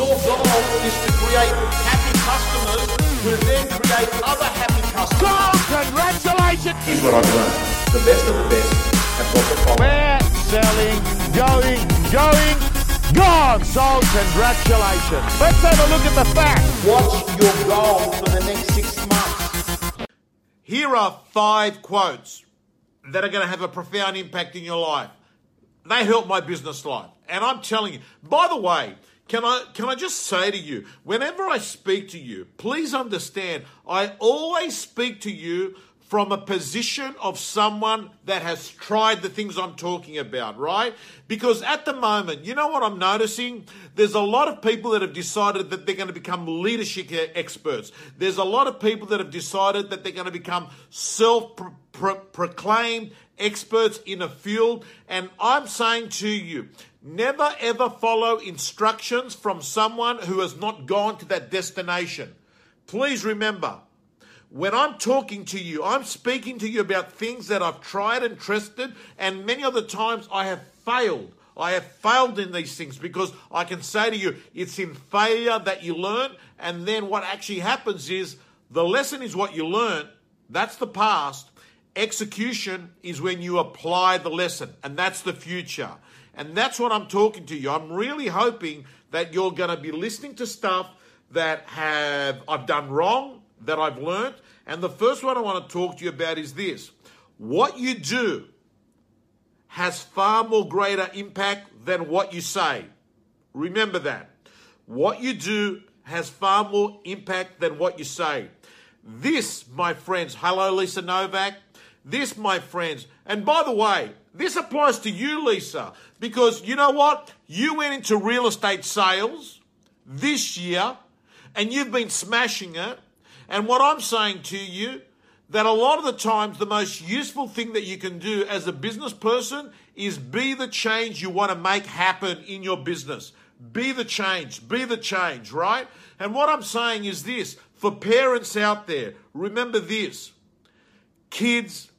Your goal is to create happy customers who then create other happy customers. Congratulations! Here's what I've learned. The best of the best have got the following. We're selling, going, going, gone. So Congratulations. Let's have a look at the facts. What's your goal for the next six months? Here are five quotes that are going to have a profound impact in your life. They help my business life. And I'm telling you, by the way, can I can I just say to you, whenever I speak to you, please understand I always speak to you from a position of someone that has tried the things I'm talking about, right? Because at the moment, you know what I'm noticing? There's a lot of people that have decided that they're going to become leadership experts. There's a lot of people that have decided that they're going to become self proclaimed experts in a field. And I'm saying to you, never ever follow instructions from someone who has not gone to that destination. Please remember, when I'm talking to you, I'm speaking to you about things that I've tried and trusted, and many other times I have failed. I have failed in these things because I can say to you, it's in failure that you learn, and then what actually happens is the lesson is what you learn. That's the past. Execution is when you apply the lesson, and that's the future. And that's what I'm talking to you. I'm really hoping that you're going to be listening to stuff that have I've done wrong that I've learned. And the first one I want to talk to you about is this what you do has far more greater impact than what you say. Remember that. What you do has far more impact than what you say. This, my friends, hello, Lisa Novak. This, my friends, and by the way, this applies to you, Lisa, because you know what? You went into real estate sales this year and you've been smashing it and what I'm saying to you, that a lot of the times the most useful thing that you can do as a business person is be the change you want to make happen in your business. Be the change, be the change, right? And what I'm saying is this for parents out there, remember this kids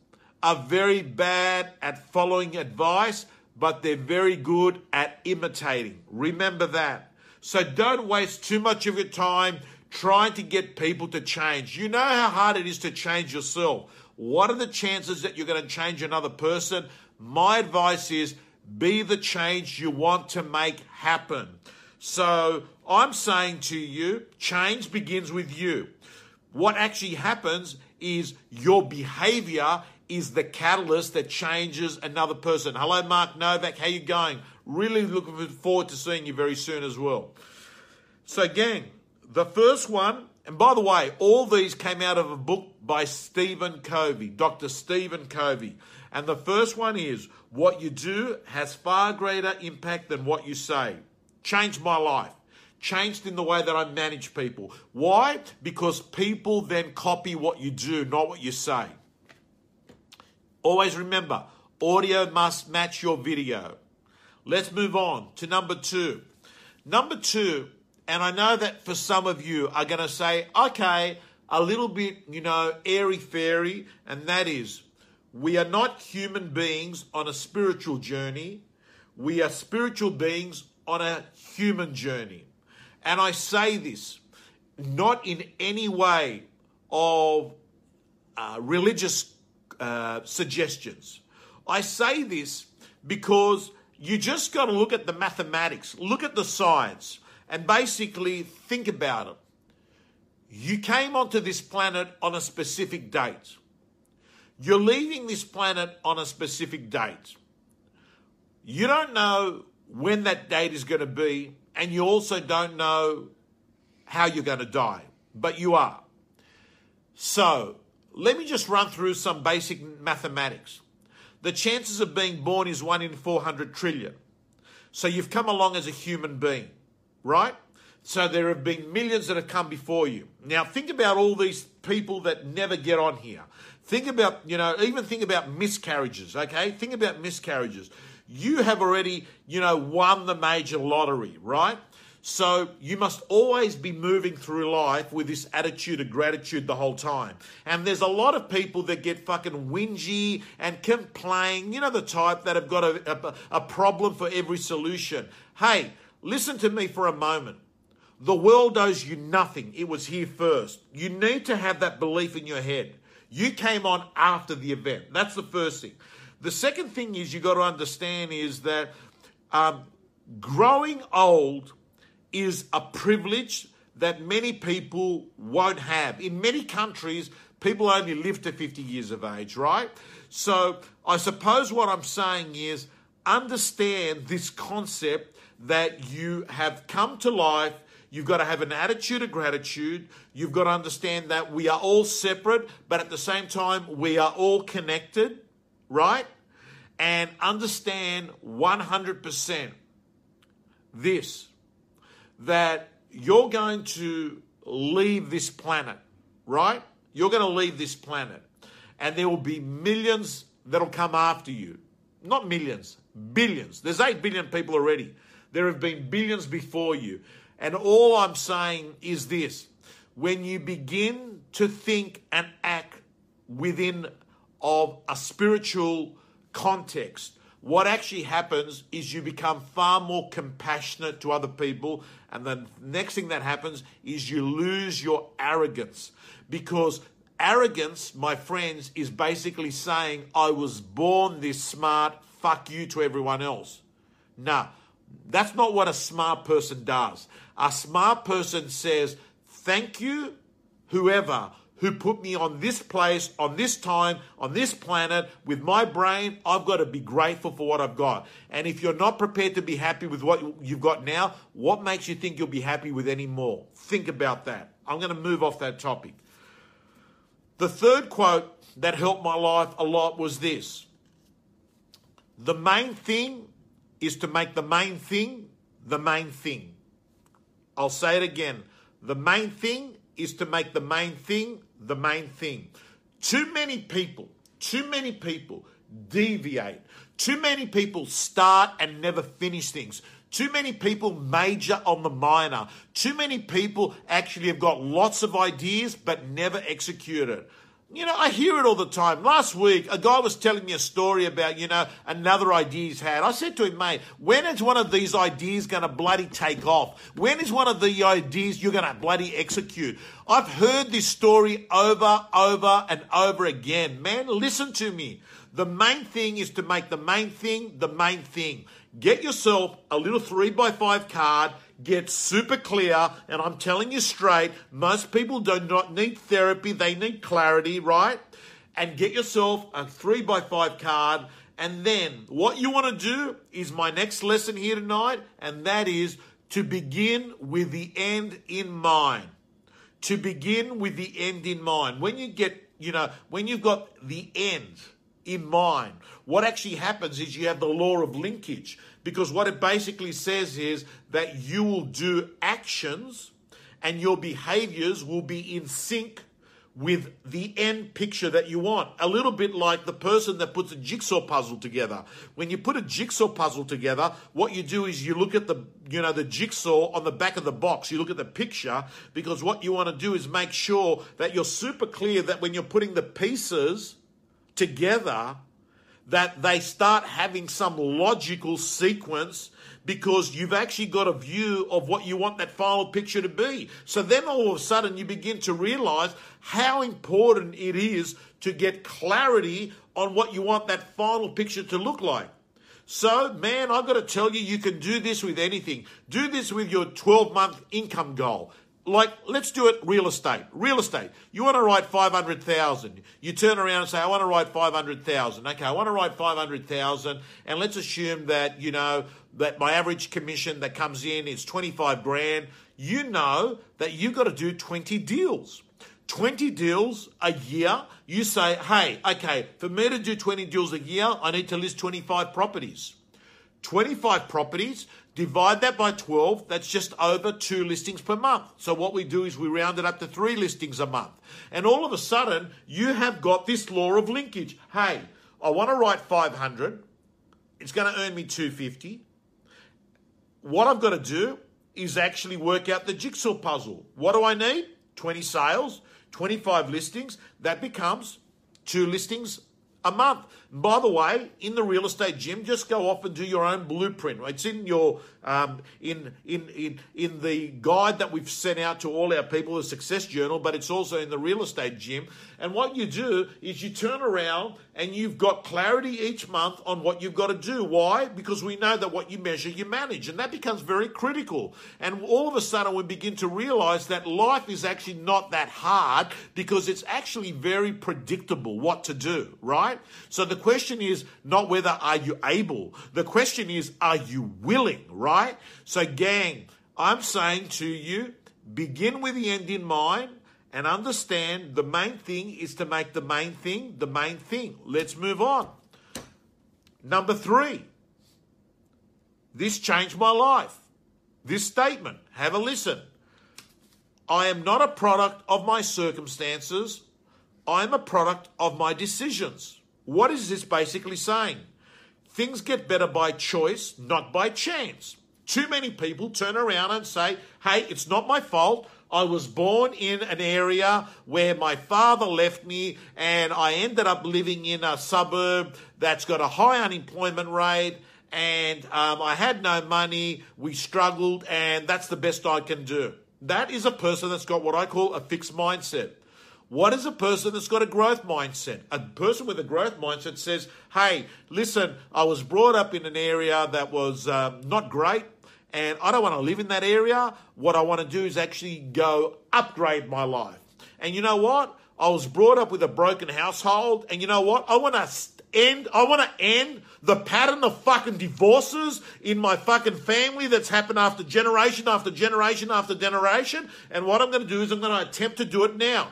are very bad at following advice, but they're very good at imitating. Remember that. So don't waste too much of your time trying to get people to change. You know how hard it is to change yourself. What are the chances that you're going to change another person? My advice is be the change you want to make happen. So I'm saying to you, change begins with you. What actually happens is your behavior is the catalyst that changes another person. Hello, Mark Novak. How you going? Really looking forward to seeing you very soon as well. So, gang, the first one, and by the way, all these came out of a book by Stephen Covey, Dr. Stephen Covey. And the first one is what you do has far greater impact than what you say. Changed my life. Changed in the way that I manage people. Why? Because people then copy what you do, not what you say. Always remember, audio must match your video. Let's move on to number two. Number two and I know that for some of you are going to say, okay, a little bit, you know, airy fairy, and that is, we are not human beings on a spiritual journey. We are spiritual beings on a human journey. And I say this not in any way of uh, religious uh, suggestions. I say this because you just got to look at the mathematics, look at the science and basically think about it. You came onto this planet on a specific date. You're leaving this planet on a specific date. You don't know when that date is going to be, and you also don't know how you're going to die, but you are. So, let me just run through some basic mathematics. The chances of being born is 1 in 400 trillion. So, you've come along as a human being right? So there have been millions that have come before you. Now think about all these people that never get on here. Think about, you know, even think about miscarriages, okay? Think about miscarriages. You have already, you know, won the major lottery, right? So you must always be moving through life with this attitude of gratitude the whole time. And there's a lot of people that get fucking whingy and complain, you know, the type that have got a, a, a problem for every solution. Hey, Listen to me for a moment. The world owes you nothing. It was here first. You need to have that belief in your head. You came on after the event. That's the first thing. The second thing is you got to understand is that um, growing old is a privilege that many people won't have. In many countries, people only live to 50 years of age, right? So I suppose what I'm saying is understand this concept that you have come to life. You've got to have an attitude of gratitude. You've got to understand that we are all separate, but at the same time, we are all connected, right? And understand 100% this that you're going to leave this planet, right? You're going to leave this planet, and there will be millions that'll come after you. Not millions, billions. There's 8 billion people already. There have been billions before you. And all I'm saying is this when you begin to think and act within of a spiritual context, what actually happens is you become far more compassionate to other people. And the next thing that happens is you lose your arrogance. Because arrogance, my friends, is basically saying, I was born this smart, fuck you to everyone else. Now, that's not what a smart person does. A smart person says, Thank you, whoever, who put me on this place, on this time, on this planet, with my brain, I've got to be grateful for what I've got. And if you're not prepared to be happy with what you've got now, what makes you think you'll be happy with any more? Think about that. I'm going to move off that topic. The third quote that helped my life a lot was this The main thing is to make the main thing the main thing. I'll say it again. The main thing is to make the main thing the main thing. Too many people, too many people deviate. Too many people start and never finish things. Too many people major on the minor. Too many people actually have got lots of ideas but never execute it. You know, I hear it all the time. Last week, a guy was telling me a story about, you know, another idea he's had. I said to him, mate, when is one of these ideas going to bloody take off? When is one of the ideas you're going to bloody execute? I've heard this story over, over, and over again. Man, listen to me. The main thing is to make the main thing the main thing. Get yourself a little three by five card get super clear. And I'm telling you straight, most people do not need therapy, they need clarity, right? And get yourself a three by five card. And then what you want to do is my next lesson here tonight, and that is to begin with the end in mind. To begin with the end in mind. When you get, you know, when you've got the end in mind, what actually happens is you have the law of linkage because what it basically says is that you will do actions and your behaviors will be in sync with the end picture that you want. A little bit like the person that puts a jigsaw puzzle together. When you put a jigsaw puzzle together, what you do is you look at the you know the jigsaw on the back of the box. You look at the picture because what you want to do is make sure that you're super clear that when you're putting the pieces together that they start having some logical sequence because you've actually got a view of what you want that final picture to be. So then all of a sudden you begin to realize how important it is to get clarity on what you want that final picture to look like. So, man, I've got to tell you, you can do this with anything. Do this with your 12 month income goal like let's do it real estate. Real estate. You want to write 500000 you turn around and say i want to write 500000 okay i want to write 500000 and let's assume that you know that my average commission that comes in is 25 grand. You know that you've got to do 20 deals. 20 deals a year you say hey okay for me to do 20 deals a year i need to list 25 properties 25 properties Divide that by 12, that's just over two listings per month. So what we do is we round it up to three listings a month. And all of a sudden, you have got this law of linkage. Hey, I want to write 500. It's going to earn me 250. What I've got to do is actually work out the jigsaw puzzle. What do I need? 20 sales, 25 listings. That becomes two listings a month. By the way, in the real estate gym, just go off and do your own blueprint. It's in your um, in in in in the guide that we've sent out to all our people, the Success Journal, but it's also in the real estate gym. And what you do is you turn around and you've got clarity each month on what you've got to do. Why? Because we know that what you measure, you manage, and that becomes very critical. And all of a sudden, we begin to realize that life is actually not that hard because it's actually very predictable what to do. Right? So the question is not whether are you able. The question is, are you willing, right? So gang, I'm saying to you, begin with the end in mind and understand the main thing is to make the main thing the main thing. Let's move on. Number three, this changed my life. This statement, have a listen. I am not a product of my circumstances. I am a product of my decisions. What is this basically saying? Things get better by choice, not by chance. Too many people turn around and say, hey, it's not my fault. I was born in an area where my father left me and I ended up living in a suburb that's got a high unemployment rate and um, I had no money. We struggled and that's the best I can do. That is a person that's got what I call a fixed mindset. What is a person that's got a growth mindset? A person with a growth mindset says, hey, listen, I was brought up in an area that was um, not great and I don't want to live in that area. What I want to do is actually go upgrade my life. And you know what? I was brought up with a broken household, and you know what? I want to end. I want to end the pattern of fucking divorces in my fucking family that's happened after generation after generation after generation. And what I'm going to do is I'm going to attempt to do it now.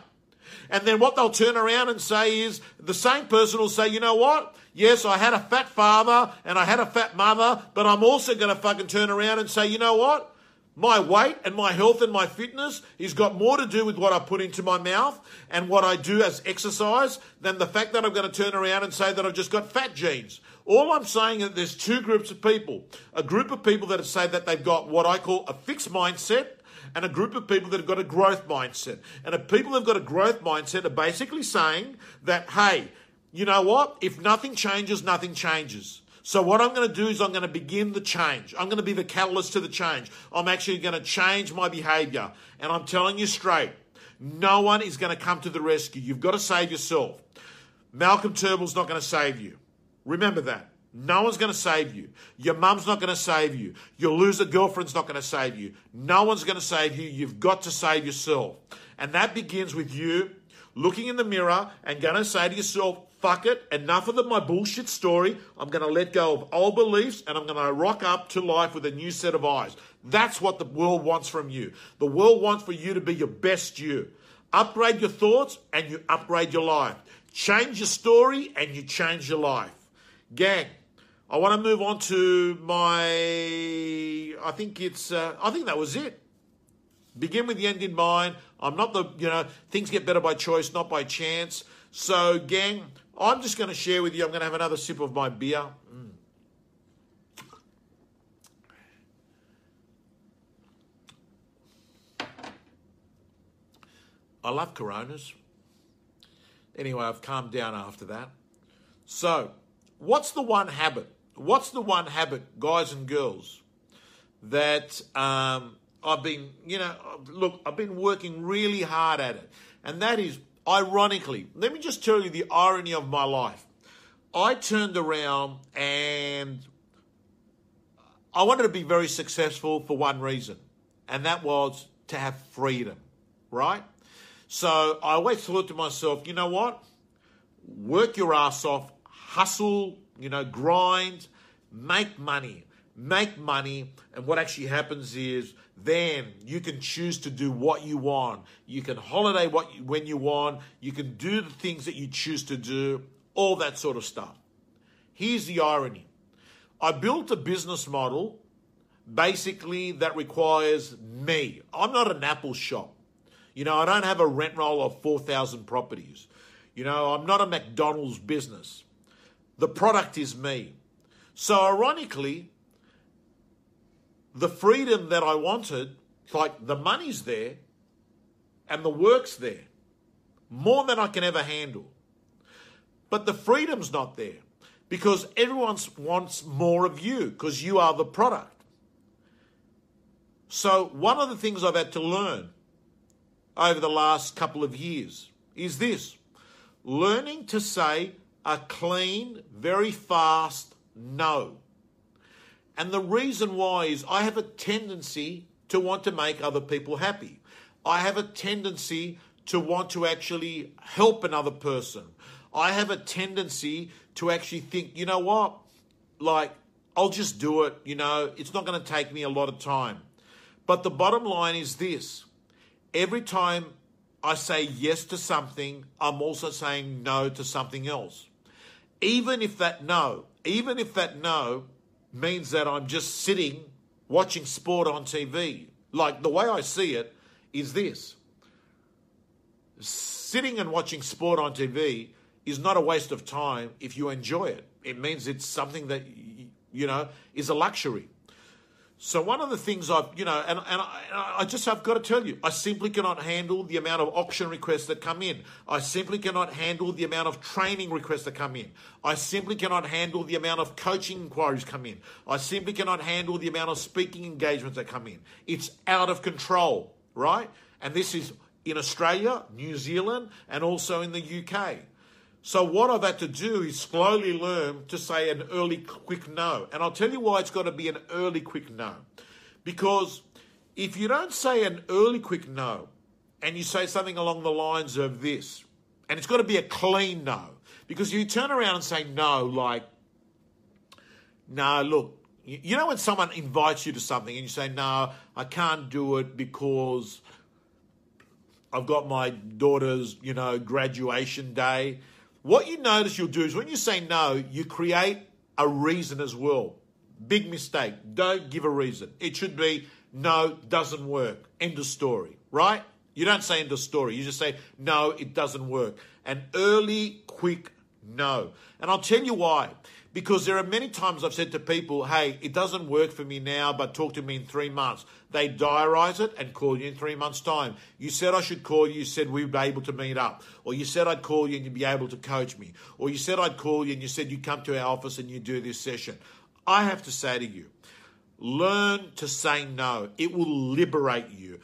And then what they'll turn around and say is the same person will say, you know what? Yes, I had a fat father and I had a fat mother, but I'm also going to fucking turn around and say, you know what? My weight and my health and my fitness has got more to do with what I put into my mouth and what I do as exercise than the fact that I'm going to turn around and say that I've just got fat genes. All I'm saying is there's two groups of people. A group of people that say that they've got what I call a fixed mindset and a group of people that have got a growth mindset. And the people that have got a growth mindset are basically saying that, hey, you know what? If nothing changes, nothing changes. So what I'm going to do is I'm going to begin the change. I'm going to be the catalyst to the change. I'm actually going to change my behavior. And I'm telling you straight, no one is going to come to the rescue. You've got to save yourself. Malcolm Turnbull's not going to save you. Remember that. No one's going to save you. Your mum's not going to save you. Your loser girlfriend's not going to save you. No one's going to save you. You've got to save yourself. And that begins with you looking in the mirror and going to say to yourself, fuck it, enough of the, my bullshit story. I'm going to let go of old beliefs and I'm going to rock up to life with a new set of eyes. That's what the world wants from you. The world wants for you to be your best you. Upgrade your thoughts and you upgrade your life. Change your story and you change your life. Gang, I want to move on to my. I think it's. Uh, I think that was it. Begin with the end in mind. I'm not the. You know, things get better by choice, not by chance. So, gang, I'm just going to share with you. I'm going to have another sip of my beer. Mm. I love Coronas. Anyway, I've calmed down after that. So, what's the one habit what's the one habit, guys and girls, that um, I've been, you know, look, I've been working really hard at it. And that is, ironically, let me just tell you the irony of my life. I turned around and I wanted to be very successful for one reason, and that was to have freedom, right? So I always thought to myself, you know what? Work your ass off, hustle, you know, grind, make money, make money. And what actually happens is then you can choose to do what you want. You can holiday what you, when you want. You can do the things that you choose to do, all that sort of stuff. Here's the irony. I built a business model basically that requires me. I'm not an Apple shop. You know, I don't have a rent roll of 4,000 properties. You know, I'm not a McDonald's business. The product is me. So, ironically, the freedom that I wanted, like the money's there and the work's there, more than I can ever handle. but the freedom's not there because everyone wants more of you because you are the product. So, one of the things I've had to learn over the last couple of years is this learning to say a clean, very fast no. And the reason why is I have a tendency to want to make other people happy. I have a tendency to want to actually help another person. I have a tendency to actually think, you know what? Like, I'll just do it. You know, it's not going to take me a lot of time. But the bottom line is this every time I say yes to something, I'm also saying no to something else. Even if that no, even if that no means that I'm just sitting watching sport on TV. Like the way I see it is this sitting and watching sport on TV is not a waste of time if you enjoy it. It means it's something that, you know, is a luxury. So one of the things I've, you know, and, and I, I just have got to tell you, I simply cannot handle the amount of auction requests that come in. I simply cannot handle the amount of training requests that come in. I simply cannot handle the amount of coaching inquiries come in. I simply cannot handle the amount of speaking engagements that come in. It's out of control, right? And this is in Australia, New Zealand, and also in the UK. So what I've had to do is slowly learn to say an early quick no. And I'll tell you why it's got to be an early quick no. Because if you don't say an early quick no and you say something along the lines of this, and it's got to be a clean no. Because you turn around and say no, like, no, look, you know when someone invites you to something and you say, no, I can't do it because I've got my daughter's, you know, graduation day what you notice you'll do is when you say no, you create a reason as well. Big mistake. Don't give a reason. It should be no, doesn't work. End of story, right? You don't say end of story. You just say no, it doesn't work. An early, quick no. And I'll tell you why. Because there are many times I've said to people, hey, it doesn't work for me now, but talk to me in three months. They diarize it and call you in three months' time. You said I should call you, you said we'd be able to meet up. Or you said I'd call you and you'd be able to coach me. Or you said I'd call you and you said you'd come to our office and you'd do this session. I have to say to you, learn to say no. It will liberate you.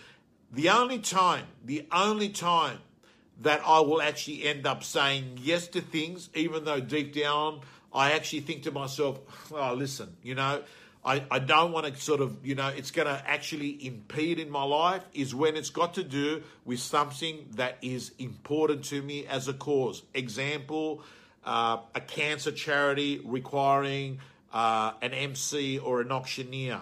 The only time, the only time that I will actually end up saying yes to things, even though deep down I actually think to myself, oh, listen, you know, I, I don't want to sort of, you know, it's going to actually impede in my life is when it's got to do with something that is important to me as a cause. Example, uh, a cancer charity requiring uh, an MC or an auctioneer.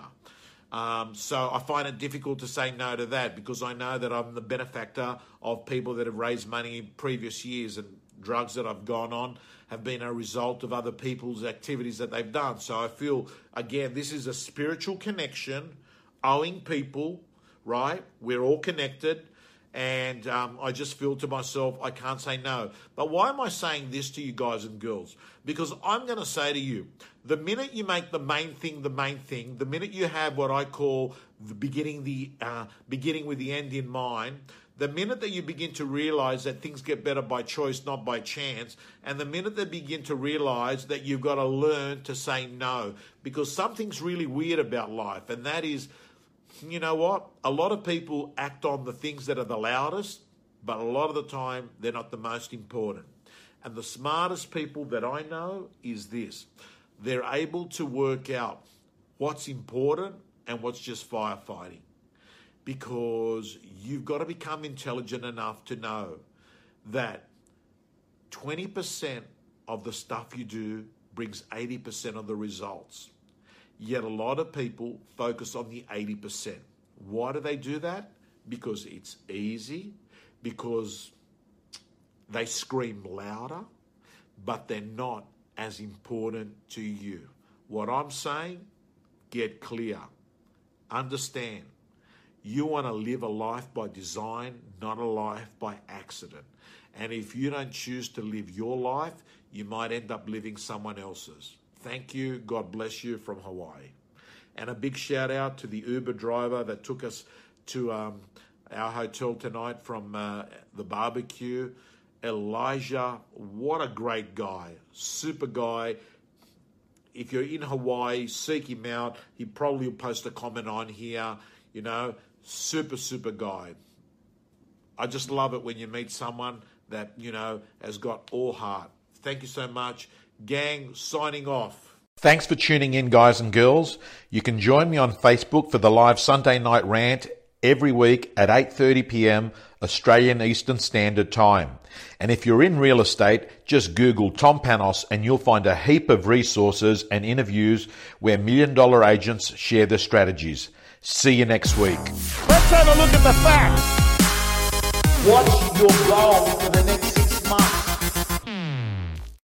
Um, so I find it difficult to say no to that because I know that I'm the benefactor of people that have raised money in previous years and drugs that I've gone on have been a result of other people's activities that they've done. So I feel, again, this is a spiritual connection, owing people, right? We're all connected. And um, I just feel to myself, I can't say no. But why am I saying this to you guys and girls? Because I'm going to say to you, the minute you make the main thing the main thing, the minute you have what I call the beginning, the uh, beginning with the end in mind, the minute that you begin to realize that things get better by choice, not by chance, and the minute they begin to realize that you've got to learn to say no, because something's really weird about life, and that is, you know what? A lot of people act on the things that are the loudest, but a lot of the time they're not the most important. And the smartest people that I know is this they're able to work out what's important and what's just firefighting because you've got to become intelligent enough to know that 20% of the stuff you do brings 80% of the results. Yet a lot of people focus on the 80%. Why do they do that? Because it's easy, because they scream louder, but they're not as important to you. What I'm saying, get clear, understand you want to live a life by design, not a life by accident. And if you don't choose to live your life, you might end up living someone else's. Thank you. God bless you from Hawaii. And a big shout out to the Uber driver that took us to um, our hotel tonight from uh, the barbecue. Elijah, what a great guy. Super guy. If you're in Hawaii, seek him out. He probably will post a comment on here. You know, super, super guy. I just love it when you meet someone that, you know, has got all heart. Thank you so much. Gang, signing off. Thanks for tuning in, guys and girls. You can join me on Facebook for the live Sunday night rant every week at 8:30 p.m. Australian Eastern Standard Time. And if you're in real estate, just Google Tom Panos and you'll find a heap of resources and interviews where million dollar agents share their strategies. See you next week. Let's have a look at the facts. What's your goal for the next